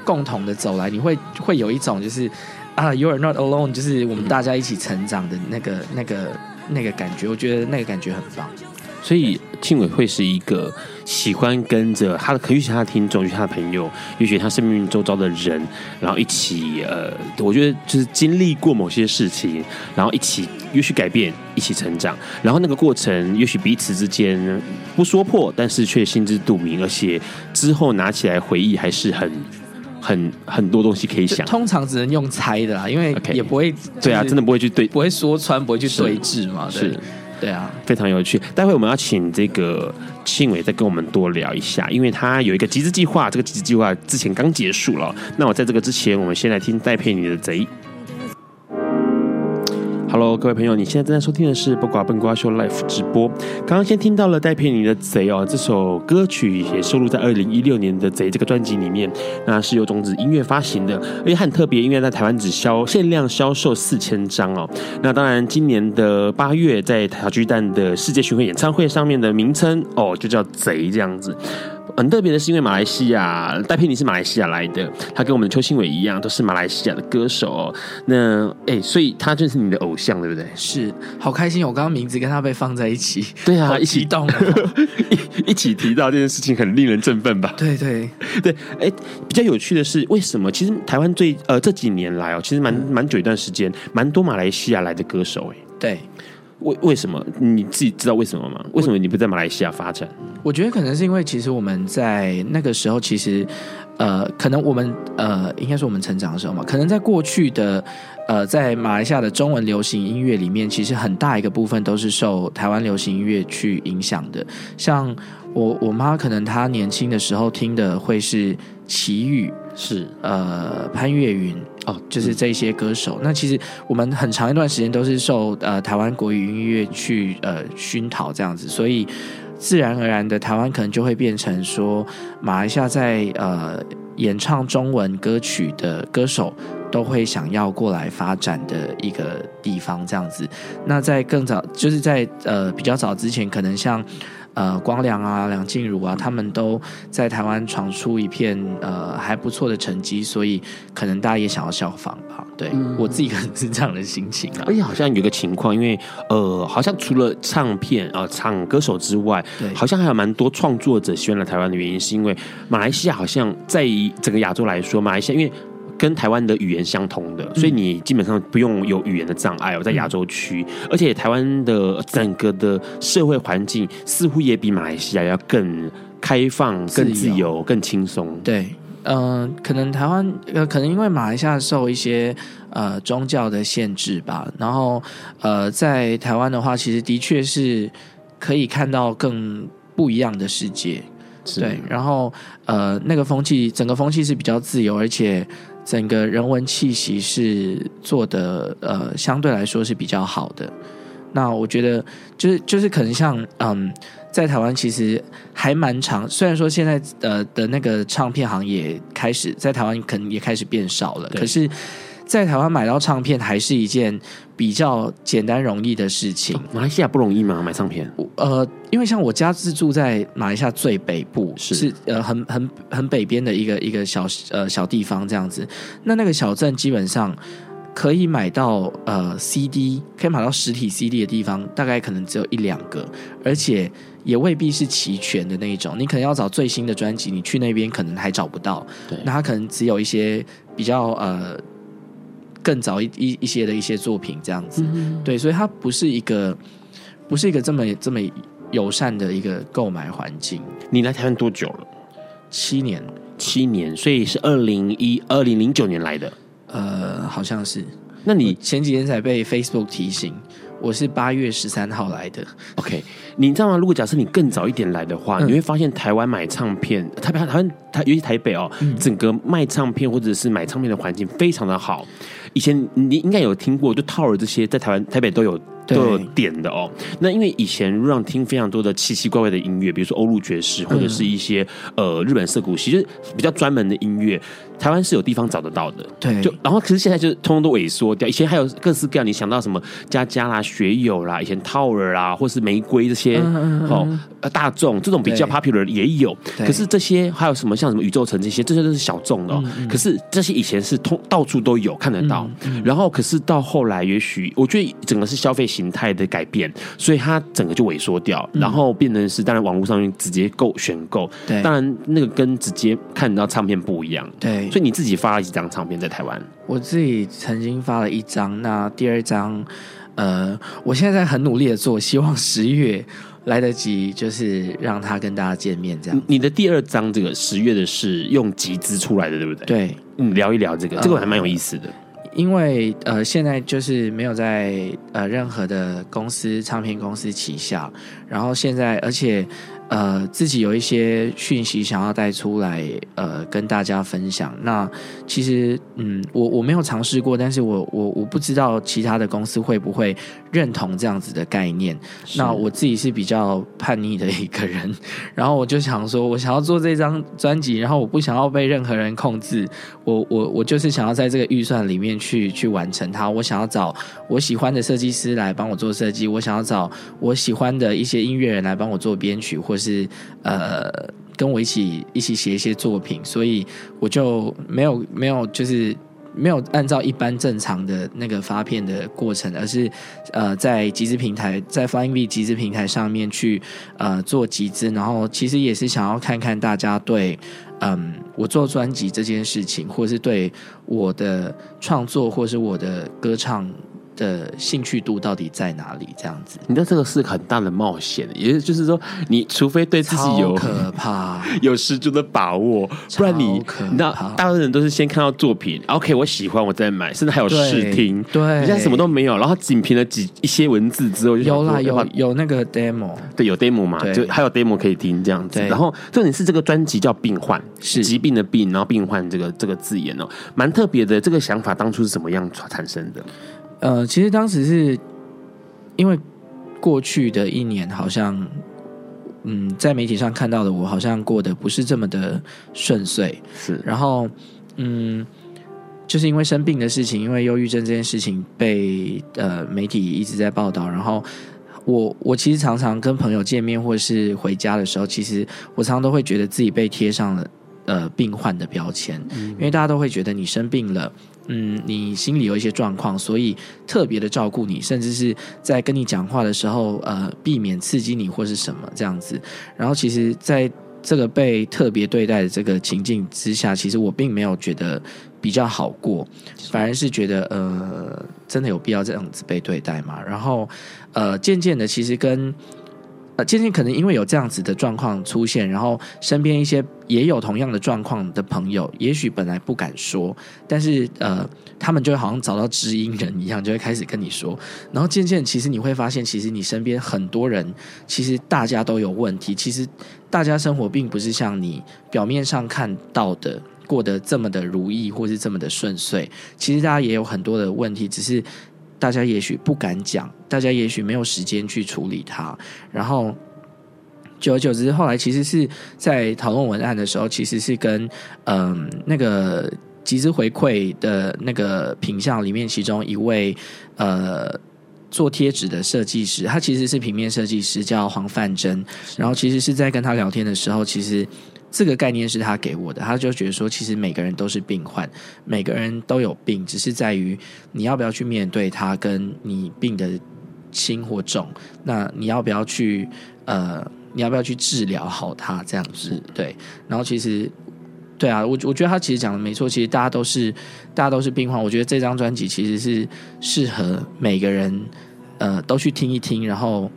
共同的走来，你会会有一种就是啊，You are not alone，就是我们大家一起成长的那个那个那个感觉，我觉得那个感觉很棒。所以庆伟会是一个喜欢跟着他的，可许是他的听众，也许他的朋友，也许他生命周遭的人，然后一起呃，我觉得就是经历过某些事情，然后一起也许改变，一起成长，然后那个过程也许彼此之间不说破，但是却心知肚明，而且之后拿起来回忆还是很很很多东西可以想。通常只能用猜的啦，因为也不会、就是、对啊，真的不会去对，不会说穿，不会去对峙嘛，对。是对啊，非常有趣。待会我们要请这个庆伟再跟我们多聊一下，因为他有一个集资计划，这个集资计划之前刚结束了。那我在这个之前，我们先来听戴佩妮的《贼》。Hello，各位朋友，你现在正在收听的是《不寡笨瓜秀》Live 直播。刚刚先听到了戴佩妮的《贼》哦，这首歌曲也收录在二零一六年的《贼》这个专辑里面。那是由种子音乐发行的，而且很特别，因为在台湾只销限量销售四千张哦。那当然，今年的八月在小巨蛋的世界巡回演唱会上面的名称哦，就叫《贼》这样子。很特别的是，因为马来西亚戴佩妮是马来西亚来的，他跟我们的邱兴伟一样，都是马来西亚的歌手哦。那哎、欸，所以他就是你的偶像，对不对？是，好开心！我刚刚名字跟他被放在一起，对啊，一起动，一一起提到这件事情，很令人振奋吧？对对 对，哎、欸，比较有趣的是，为什么？其实台湾最呃这几年来哦，其实蛮蛮久一段时间，蛮多马来西亚来的歌手哎。对。为为什么你自己知道为什么吗？为什么你不在马来西亚发展？我觉得可能是因为其实我们在那个时候，其实呃，可能我们呃，应该是我们成长的时候嘛。可能在过去的呃，在马来西亚的中文流行音乐里面，其实很大一个部分都是受台湾流行音乐去影响的。像我我妈可能她年轻的时候听的会是奇遇，是呃潘越云。哦，就是这些歌手。嗯、那其实我们很长一段时间都是受呃台湾国语音乐去呃熏陶这样子，所以自然而然的台湾可能就会变成说，马来西亚在呃演唱中文歌曲的歌手都会想要过来发展的一个地方这样子。那在更早，就是在呃比较早之前，可能像。呃，光良啊，梁静茹啊，他们都在台湾闯出一片呃还不错的成绩，所以可能大家也想要效仿吧。对、嗯、我自己可能是这样的心情啊。而且好像有一个情况，因为呃，好像除了唱片啊、呃、唱歌手之外，对，好像还有蛮多创作者喜欢来台湾的原因，是因为马来西亚好像在整个亚洲来说，马来西亚因为。跟台湾的语言相通的，所以你基本上不用有语言的障碍哦，在亚洲区，而且台湾的整个的社会环境似乎也比马来西亚要更开放、更自由、更轻松。对，嗯、呃，可能台湾呃，可能因为马来西亚受一些呃宗教的限制吧，然后呃，在台湾的话，其实的确是可以看到更不一样的世界。对，然后呃，那个风气，整个风气是比较自由，而且。整个人文气息是做的，呃，相对来说是比较好的。那我觉得，就是就是可能像，嗯，在台湾其实还蛮长。虽然说现在呃的那个唱片行业开始在台湾可能也开始变少了，可是。在台湾买到唱片还是一件比较简单容易的事情。马来西亚不容易吗？买唱片？呃，因为像我家是住在马来西亚最北部，是，是呃很很很北边的一个一个小呃小地方这样子。那那个小镇基本上可以买到呃 CD，可以买到实体 CD 的地方，大概可能只有一两个，而且也未必是齐全的那一种。你可能要找最新的专辑，你去那边可能还找不到。对，那它可能只有一些比较呃。更早一一一些的一些作品这样子，嗯，对，所以它不是一个不是一个这么这么友善的一个购买环境。你来台湾多久了？七年，七年，所以是二零一二零零九年来的。呃，好像是。那你前几天才被 Facebook 提醒。我是八月十三号来的。OK，你知道吗？如果假设你更早一点来的话，嗯、你会发现台湾买唱片，台北、台湾、台，尤其台北哦、嗯，整个卖唱片或者是买唱片的环境非常的好。以前你应该有听过，就 Tower 这些在台湾、台北都有都有点的哦。那因为以前让听非常多的奇奇怪怪的音乐，比如说欧陆爵士或者是一些、嗯、呃日本涩谷系，就是比较专门的音乐。台湾是有地方找得到的，对，就然后可是现在就是通通都萎缩掉。以前还有各式各样，你想到什么佳佳啦、学友啦、以前 Tower 啦，或是玫瑰这些，嗯、哦，大众这种比较 popular 也有。可是这些还有什么像什么宇宙城这些，这些都是小众的。可是这些以前是通到处都有看得到。然后可是到后来，也许我觉得整个是消费形态的改变，所以它整个就萎缩掉，然后变成是当然网络上面直接购选购。对，当然那个跟直接看到唱片不一样。对。所以你自己发了几张唱片在台湾？我自己曾经发了一张，那第二张，呃，我现在在很努力的做，希望十月来得及，就是让他跟大家见面这样。你的第二张这个十月的是用集资出来的，对不对？对，嗯，聊一聊这个，这个还蛮有意思的。呃，因为呃，现在就是没有在呃任何的公司唱片公司旗下，然后现在而且。呃，自己有一些讯息想要带出来，呃，跟大家分享。那其实，嗯，我我没有尝试过，但是我我我不知道其他的公司会不会认同这样子的概念。那我自己是比较叛逆的一个人，然后我就想说，我想要做这张专辑，然后我不想要被任何人控制，我我我就是想要在这个预算里面去去完成它。我想要找我喜欢的设计师来帮我做设计，我想要找我喜欢的一些音乐人来帮我做编曲，或是。呃，跟我一起一起写一些作品，所以我就没有没有就是。没有按照一般正常的那个发片的过程，而是呃在集资平台，在 Flying V 集资平台上面去呃做集资，然后其实也是想要看看大家对嗯我做专辑这件事情，或是对我的创作，或是我的歌唱。的兴趣度到底在哪里？这样子，你知道这个是很大的冒险，也就是说，你除非对自己有可怕、有十足的把握，不然你，你知道，大部分人都是先看到作品，OK，我喜欢，我再买，甚至还有试听。对，你现在什么都没有，然后仅凭了几一些文字之后就，有啦，有有那个 demo，对，有 demo 嘛，就还有 demo 可以听这样子。然后重点是这个专辑叫病患，是疾病的病，然后病患这个这个字眼哦，蛮特别的。这个想法当初是怎么样产生的？呃，其实当时是因为过去的一年，好像嗯，在媒体上看到的我，好像过得不是这么的顺遂。是，然后嗯，就是因为生病的事情，因为忧郁症这件事情被呃媒体一直在报道。然后我我其实常常跟朋友见面或是回家的时候，其实我常常都会觉得自己被贴上了呃病患的标签，嗯，因为大家都会觉得你生病了。嗯，你心里有一些状况，所以特别的照顾你，甚至是在跟你讲话的时候，呃，避免刺激你或是什么这样子。然后，其实在这个被特别对待的这个情境之下，其实我并没有觉得比较好过，反而是觉得呃，真的有必要这样子被对待吗？然后，呃，渐渐的，其实跟。呃，渐渐可能因为有这样子的状况出现，然后身边一些也有同样的状况的朋友，也许本来不敢说，但是呃，他们就会好像找到知音人一样，就会开始跟你说。然后渐渐，其实你会发现，其实你身边很多人，其实大家都有问题。其实大家生活并不是像你表面上看到的过得这么的如意，或是这么的顺遂。其实大家也有很多的问题，只是。大家也许不敢讲，大家也许没有时间去处理它。然后久而久之，后来其实是在讨论文案的时候，其实是跟嗯、呃、那个集资回馈的那个品相里面，其中一位呃做贴纸的设计师，他其实是平面设计师，叫黄范珍。然后其实是在跟他聊天的时候，其实。这个概念是他给我的，他就觉得说，其实每个人都是病患，每个人都有病，只是在于你要不要去面对他，跟你病的轻或重，那你要不要去呃，你要不要去治疗好他这样子？对。然后其实，对啊，我我觉得他其实讲的没错，其实大家都是大家都是病患。我觉得这张专辑其实是适合每个人呃都去听一听，然后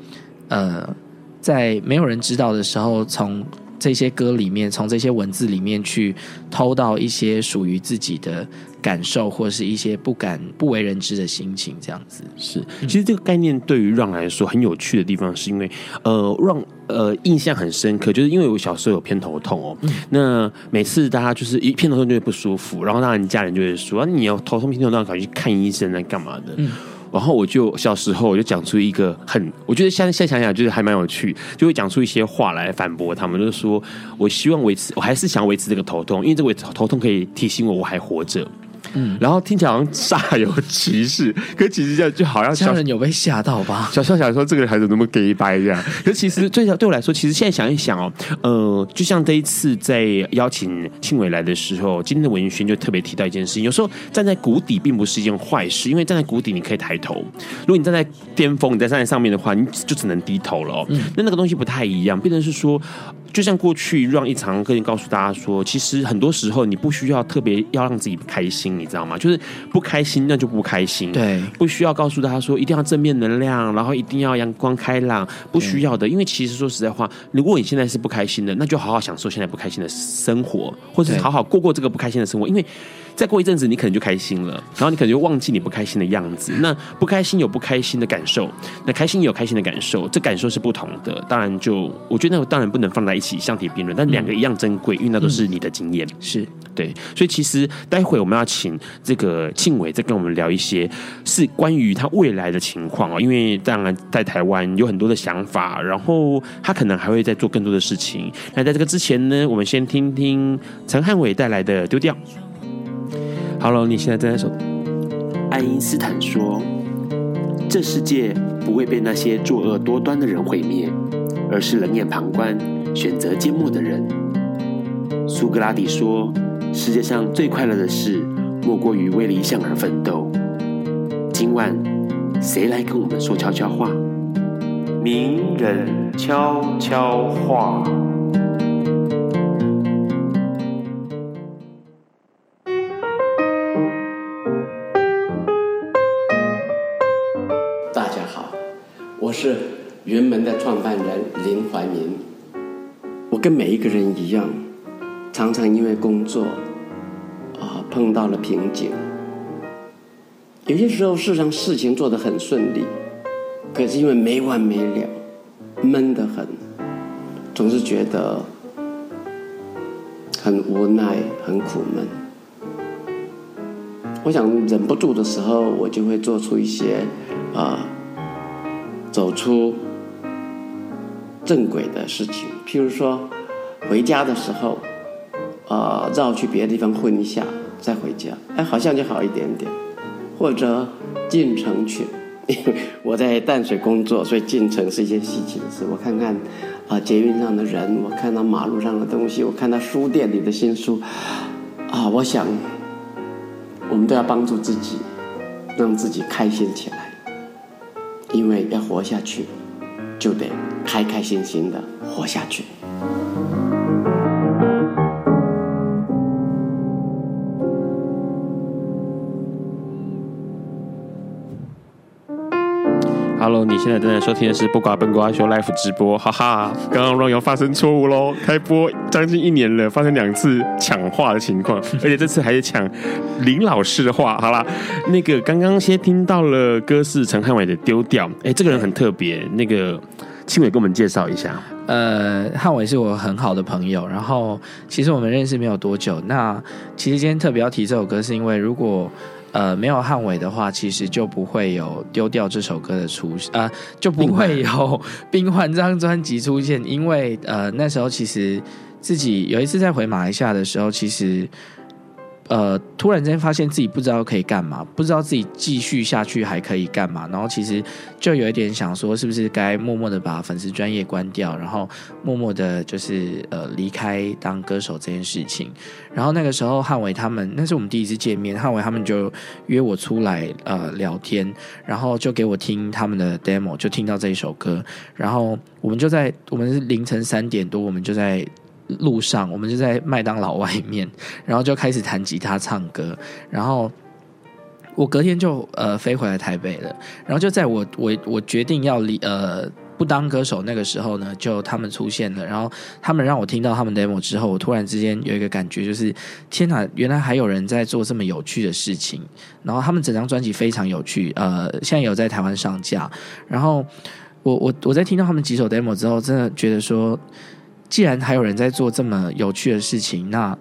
呃在没有人知道的时候从。这些歌里面，从这些文字里面去偷到一些属于自己的感受，或是一些不敢不为人知的心情，这样子是。其实这个概念对于 Ron 来说很有趣的地方，是因为呃，Ron 呃印象很深刻，就是因为我小时候有偏头痛哦。嗯、那每次大家就是一偏头痛就会不舒服，然后当然家人就会说：“啊、你要头痛偏头痛，赶紧去看医生，来干嘛的？”嗯然后我就小时候我就讲出一个很，我觉得现在现在想想就是还蛮有趣，就会讲出一些话来反驳他们，就是说我希望维持，我还是想维持这个头痛，因为这个头痛可以提醒我我还活着。嗯，然后听起来好像煞有其事，可其实这样就好像家人有被吓到吧？小笑想说这个孩子怎么 gay 掰这样？可是其实对对我来说，其实现在想一想哦，呃，就像这一次在邀请庆伟来的时候，今天的文轩就特别提到一件事情：有时候站在谷底并不是一件坏事，因为站在谷底你可以抬头；如果你站在巅峰，你在站在上面的话，你就只能低头了哦。嗯，那那个东西不太一样，变成是说。就像过去让一场跟你告诉大家说，其实很多时候你不需要特别要让自己开心，你知道吗？就是不开心那就不开心，对，不需要告诉大家说一定要正面能量，然后一定要阳光开朗，不需要的。因为其实说实在话，如果你现在是不开心的，那就好好享受现在不开心的生活，或者是好好过过这个不开心的生活，因为。再过一阵子，你可能就开心了，然后你可能就忘记你不开心的样子。那不开心有不开心的感受，那开心也有开心的感受，这感受是不同的。当然就，就我觉得那当然不能放在一起相提并论，但两个一样珍贵，因为那都是你的经验。是对，所以其实待会我们要请这个庆伟再跟我们聊一些是关于他未来的情况哦，因为当然在台湾有很多的想法，然后他可能还会再做更多的事情。那在这个之前呢，我们先听听陈汉伟带来的《丢掉》。Hello，你现在正在说。爱因斯坦说：“这世界不会被那些作恶多端的人毁灭，而是冷眼旁观、选择缄默的人。”苏格拉底说：“世界上最快乐的事，莫过于为理想而奋斗。”今晚，谁来跟我们说悄悄话？名人悄悄话。大家好，我是云门的创办人林怀民。我跟每一个人一样，常常因为工作啊碰到了瓶颈。有些时候，事实上事情做得很顺利，可是因为没完没了，闷得很，总是觉得很无奈、很苦闷。我想忍不住的时候，我就会做出一些啊，走出正轨的事情，譬如说，回家的时候，啊，绕去别的地方混一下，再回家，哎，好像就好一点点。或者进城去，因 为我在淡水工作，所以进城是一件稀奇的事。我看看啊，捷运上的人，我看到马路上的东西，我看到书店里的新书，啊，我想，我们都要帮助自己，让自己开心起来，因为要活下去，就得开开心心的活下去。现在正在收听的是《不瓜笨瓜秀》Live 直播，哈哈！刚刚 Ron 又发生错误喽，开播将近一年了，发生两次抢话的情况，而且这次还是抢林老师的话。好啦，那个刚刚先听到了歌是陈汉伟的《丢掉》，哎，这个人很特别。那个庆伟给我们介绍一下。呃，汉伟是我很好的朋友，然后其实我们认识没有多久。那其实今天特别要提这首歌，是因为如果。呃，没有汉伟的话，其实就不会有丢掉这首歌的出现，呃，就不会有《冰环》这张专辑出现。因为呃，那时候其实自己有一次在回马来西亚的时候，其实。呃，突然间发现自己不知道可以干嘛，不知道自己继续下去还可以干嘛，然后其实就有一点想说，是不是该默默的把粉丝专业关掉，然后默默的就是呃离开当歌手这件事情。然后那个时候汉伟他们，那是我们第一次见面，汉伟他们就约我出来呃聊天，然后就给我听他们的 demo，就听到这一首歌，然后我们就在我们是凌晨三点多，我们就在。路上，我们就在麦当劳外面，然后就开始弹吉他唱歌。然后我隔天就呃飞回来台北了。然后就在我我我决定要离呃不当歌手那个时候呢，就他们出现了。然后他们让我听到他们 demo 之后，我突然之间有一个感觉，就是天哪，原来还有人在做这么有趣的事情。然后他们整张专辑非常有趣，呃，现在有在台湾上架。然后我我我在听到他们几首 demo 之后，真的觉得说。既然还有人在做这么有趣的事情，那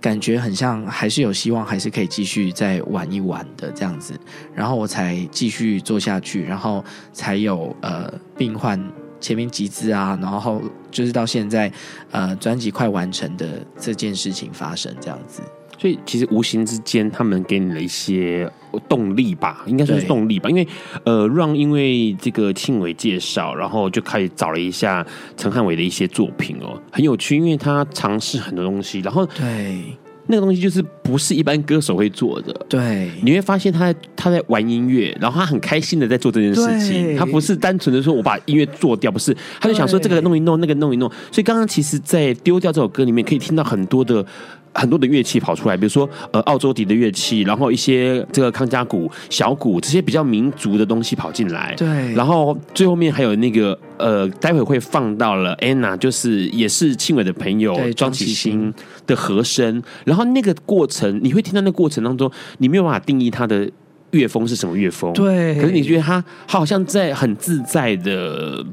感觉很像还是有希望，还是可以继续再玩一玩的这样子。然后我才继续做下去，然后才有呃病患前面集资啊，然后就是到现在呃专辑快完成的这件事情发生这样子。所以其实无形之间，他们给你了一些动力吧，应该算是动力吧。因为呃，让因为这个庆伟介绍，然后就开始找了一下陈汉伟的一些作品哦，很有趣，因为他尝试很多东西，然后对那个东西就是不是一般歌手会做的。对，你会发现他在他在玩音乐，然后他很开心的在做这件事情，他不是单纯的说我把音乐做掉，不是，他就想说这个弄一弄，那个弄一弄。所以刚刚其实，在丢掉这首歌里面，可以听到很多的。很多的乐器跑出来，比如说呃澳洲笛的乐器，然后一些这个康佳鼓、小鼓这些比较民族的东西跑进来。对，然后最后面还有那个呃，待会会放到了 Anna，就是也是庆伟的朋友庄启兴的和声。然后那个过程，你会听到那个过程当中，你没有办法定义它的。乐风是什么乐风？对，可是你觉得他他好像在很自在的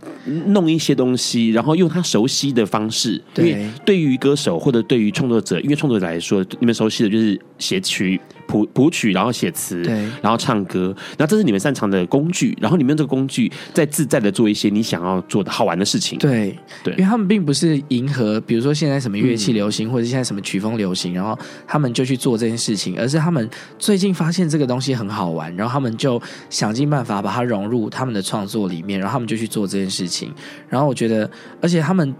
弄一些东西，然后用他熟悉的方式。对，因为对于歌手或者对于创作者，因为创作者来说，你们熟悉的就是写曲。谱谱曲，然后写词，对，然后唱歌，然后这是你们擅长的工具，然后你们用这个工具在自在的做一些你想要做的好玩的事情。对对，因为他们并不是迎合，比如说现在什么乐器流行，嗯、或者现在什么曲风流行，然后他们就去做这件事情，而是他们最近发现这个东西很好玩，然后他们就想尽办法把它融入他们的创作里面，然后他们就去做这件事情。然后我觉得，而且他们。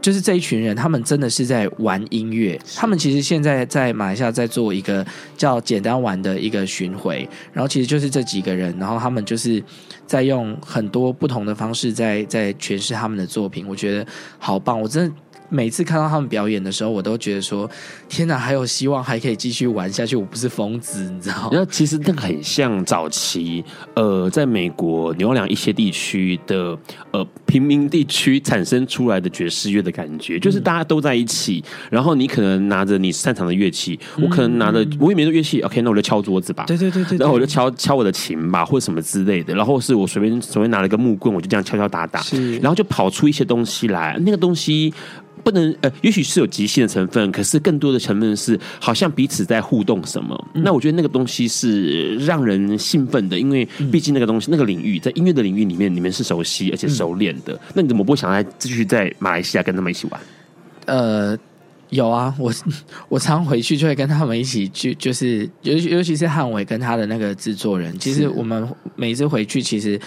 就是这一群人，他们真的是在玩音乐。他们其实现在在马来西亚在做一个叫“简单玩”的一个巡回，然后其实就是这几个人，然后他们就是在用很多不同的方式在在诠释他们的作品。我觉得好棒，我真的。每次看到他们表演的时候，我都觉得说：“天哪，还有希望，还可以继续玩下去。”我不是疯子，你知道吗？然后其实那个很像早期，呃，在美国纽奥良一些地区的呃平民地区产生出来的爵士乐的感觉，就是大家都在一起，嗯、然后你可能拿着你擅长的乐器，我可能拿着我也没有乐器，OK，那我就敲桌子吧，对对对对，然后我就敲敲我的琴吧，或者什么之类的，然后是我随便随便拿了一个木棍，我就这样敲敲打打，是，然后就跑出一些东西来，那个东西。不能呃，也许是有即兴的成分，可是更多的成分是好像彼此在互动什么。嗯、那我觉得那个东西是让人兴奋的，因为毕竟那个东西、嗯、那个领域在音乐的领域里面，你们是熟悉而且熟练的。嗯、那你怎么不想来继续在马来西亚跟他们一起玩？呃，有啊，我 我常回去就会跟他们一起去，就是尤尤其是汉伟跟他的那个制作人，其实我们每次回去其实。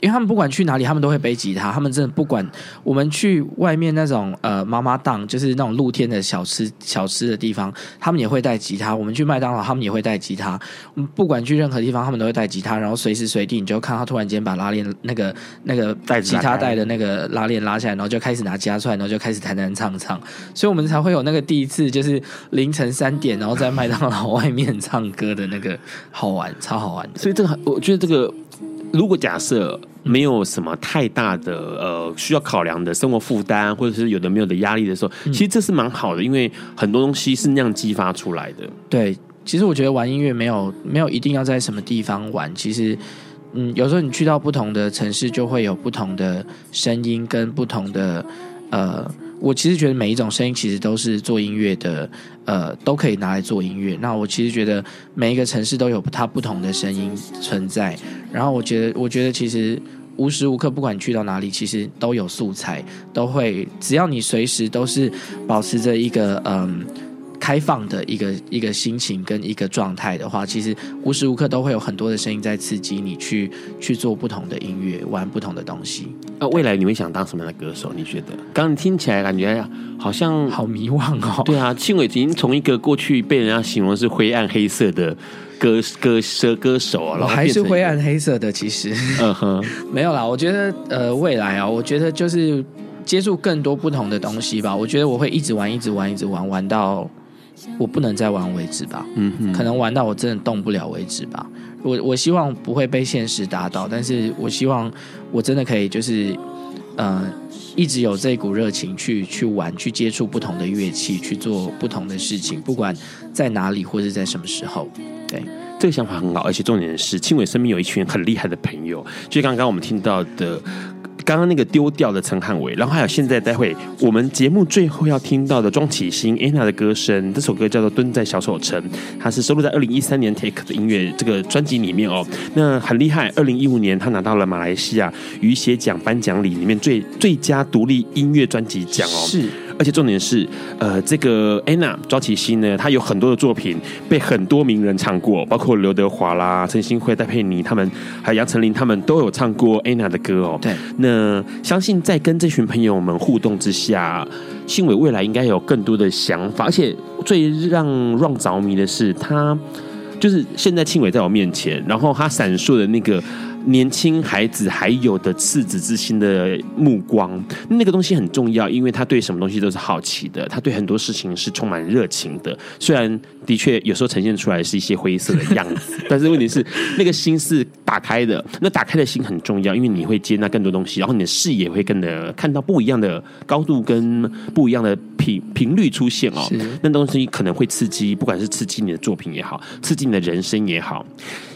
因为他们不管去哪里，他们都会背吉他。他们真的不管我们去外面那种呃妈妈档，就是那种露天的小吃小吃的地方，他们也会带吉他。我们去麦当劳，他们也会带吉他。我们不管去任何地方，他们都会带吉他。然后随时随地，你就看他突然间把拉链那个那个带吉他带的那个拉链拉下来，然后就开始拿吉他出来，然后就开始弹弹唱唱。所以我们才会有那个第一次，就是凌晨三点，然后在麦当劳外面唱歌的那个好玩，超好玩的。所以这个，我觉得这个。如果假设没有什么太大的呃需要考量的生活负担，或者是有的没有的压力的时候，其实这是蛮好的，因为很多东西是那样激发出来的。对，其实我觉得玩音乐没有没有一定要在什么地方玩，其实嗯，有时候你去到不同的城市，就会有不同的声音跟不同的呃。我其实觉得每一种声音其实都是做音乐的，呃，都可以拿来做音乐。那我其实觉得每一个城市都有它不同的声音存在。然后我觉得，我觉得其实无时无刻不管你去到哪里，其实都有素材，都会只要你随时都是保持着一个嗯。开放的一个一个心情跟一个状态的话，其实无时无刻都会有很多的声音在刺激你去去做不同的音乐，玩不同的东西。那未来你会想当什么样的歌手？你觉得？刚听起来感觉好像好迷惘哦。对啊，庆伟已经从一个过去被人家形容是灰暗黑色的歌歌歌歌手啊，然后还是灰暗黑色的。其实，嗯哼，没有啦。我觉得呃，未来啊，我觉得就是接触更多不同的东西吧。我觉得我会一直玩，一直玩，一直玩，玩到。我不能再玩为止吧，嗯哼，可能玩到我真的动不了为止吧。我我希望不会被现实打倒，但是我希望我真的可以就是，呃，一直有这股热情去去玩，去接触不同的乐器，去做不同的事情，不管在哪里或者在什么时候。对，这个想法很好，而且重点是庆伟身边有一群很厉害的朋友，就刚刚我们听到的。刚刚那个丢掉的陈汉伟，然后还有现在待会我们节目最后要听到的庄启欣 Anna 的歌声，这首歌叫做《蹲在小丑城》，它是收录在二零一三年 Take 的音乐这个专辑里面哦。那很厉害，二零一五年他拿到了马来西亚雨鞋奖颁奖礼里面最最佳独立音乐专辑奖哦。是。而且重点是，呃，这个 Anna 庄启欣呢，她有很多的作品被很多名人唱过，包括刘德华啦、陈星辉、戴佩妮他们，还有杨丞琳他们都有唱过 Anna 的歌哦。对，那相信在跟这群朋友们互动之下，庆伟未来应该有更多的想法。而且最让 Ron 着迷的是，他就是现在庆伟在我面前，然后他闪烁的那个。年轻孩子还有的赤子之心的目光，那个东西很重要，因为他对什么东西都是好奇的，他对很多事情是充满热情的。虽然的确有时候呈现出来是一些灰色的样子，但是问题是那个心是打开的。那打开的心很重要，因为你会接纳更多东西，然后你的视野会跟着看到不一样的高度跟不一样的频频率出现哦。那东西可能会刺激，不管是刺激你的作品也好，刺激你的人生也好。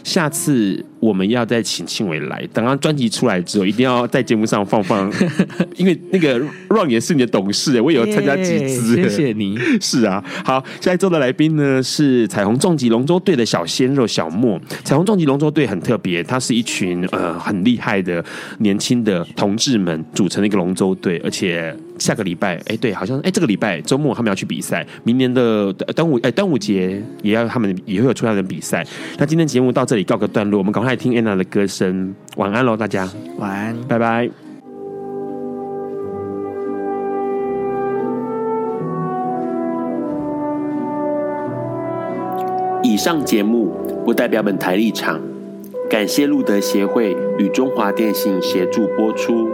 下次我们要再请庆伟来，等他专辑出来之后，一定要在节目上放放，因为那个 Ron 也是你的董事，我也有参加几次。谢谢你。是啊，好，下一周的来宾呢是彩虹重击龙舟队的小鲜肉小莫。彩虹重击龙舟队很特别，它是一群呃很厉害的年轻的同志们组成的一个龙舟队，而且。下个礼拜，哎，对，好像，哎，这个礼拜周末他们要去比赛。明年的端午，哎，端午节也要他们也会有出来人比赛。那今天节目到这里告个段落，我们赶快听安娜的歌声。晚安喽，大家，晚安，拜拜。以上节目不代表本台立场。感谢路德协会与中华电信协助播出。